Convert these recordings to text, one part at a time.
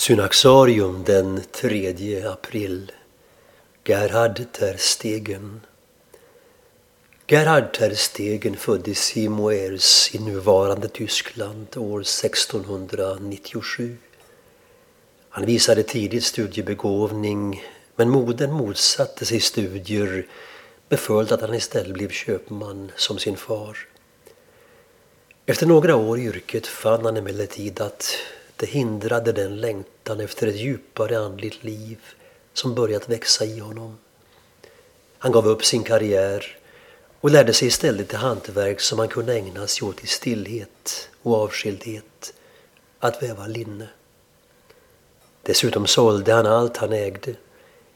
Synaxarium den 3 april. Gerhard Terstegen. Gerhard Terstegen föddes i Moers i nuvarande Tyskland år 1697. Han visade tidigt studiebegåvning men modern motsatte sig studier med följd att han istället blev köpman som sin far. Efter några år i yrket fann han emellertid att det hindrade den längtan efter ett djupare andligt liv som börjat växa i honom. Han gav upp sin karriär och lärde sig istället till hantverk som han kunde ägna sig åt i stillhet och avskildhet, att väva linne. Dessutom sålde han allt han ägde,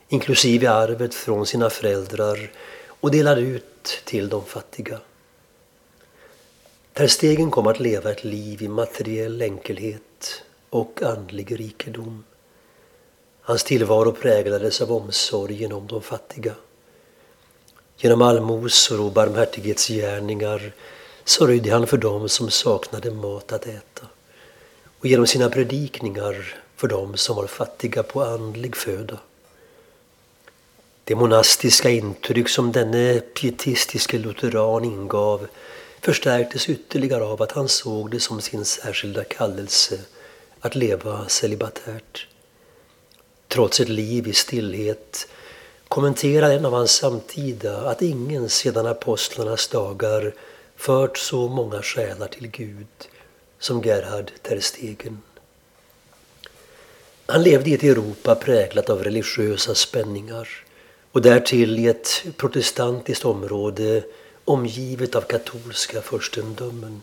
inklusive arvet från sina föräldrar och delade ut till de fattiga. Terstegen kom att leva ett liv i materiell enkelhet och andlig rikedom. Hans tillvaro präglades av omsorgen om de fattiga. Genom allmosor och barmhärtighetsgärningar sörjde han för dem som saknade mat att äta och genom sina predikningar för dem som var fattiga på andlig föda. Det monastiska intryck som denne pietistiske lutheran ingav förstärktes ytterligare av att han såg det som sin särskilda kallelse att leva celibatärt. Trots ett liv i stillhet kommenterar en av hans samtida att ingen sedan apostlarnas dagar fört så många själar till Gud som Gerhard Terstegen. Han levde i ett Europa präglat av religiösa spänningar och därtill i ett protestantiskt område omgivet av katolska furstendömen.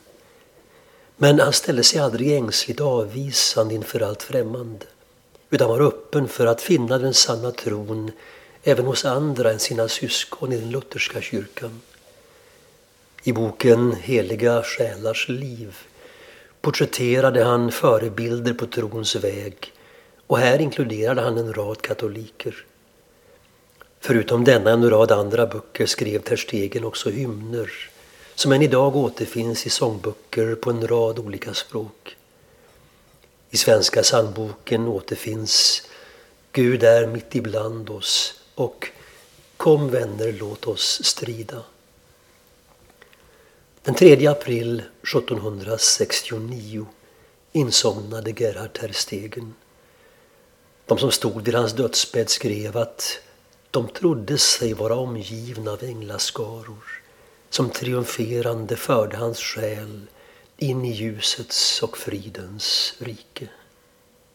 Men han ställde sig aldrig ängsligt avvisande inför allt främmande utan var öppen för att finna den sanna tron även hos andra än sina syskon i den lutherska kyrkan. I boken Heliga själars liv porträtterade han förebilder på trons väg och här inkluderade han en rad katoliker. Förutom denna en rad andra böcker skrev Terstegen också hymner som än idag återfinns i sångböcker på en rad olika språk. I Svenska sandboken återfinns Gud är mitt ibland oss och Kom vänner, låt oss strida. Den 3 april 1769 insomnade Gerhard Terstegen. De som stod vid hans dödsbädd skrev att de trodde sig vara omgivna av änglaskaror som triumferande förde hans själ in i ljusets och fridens rike.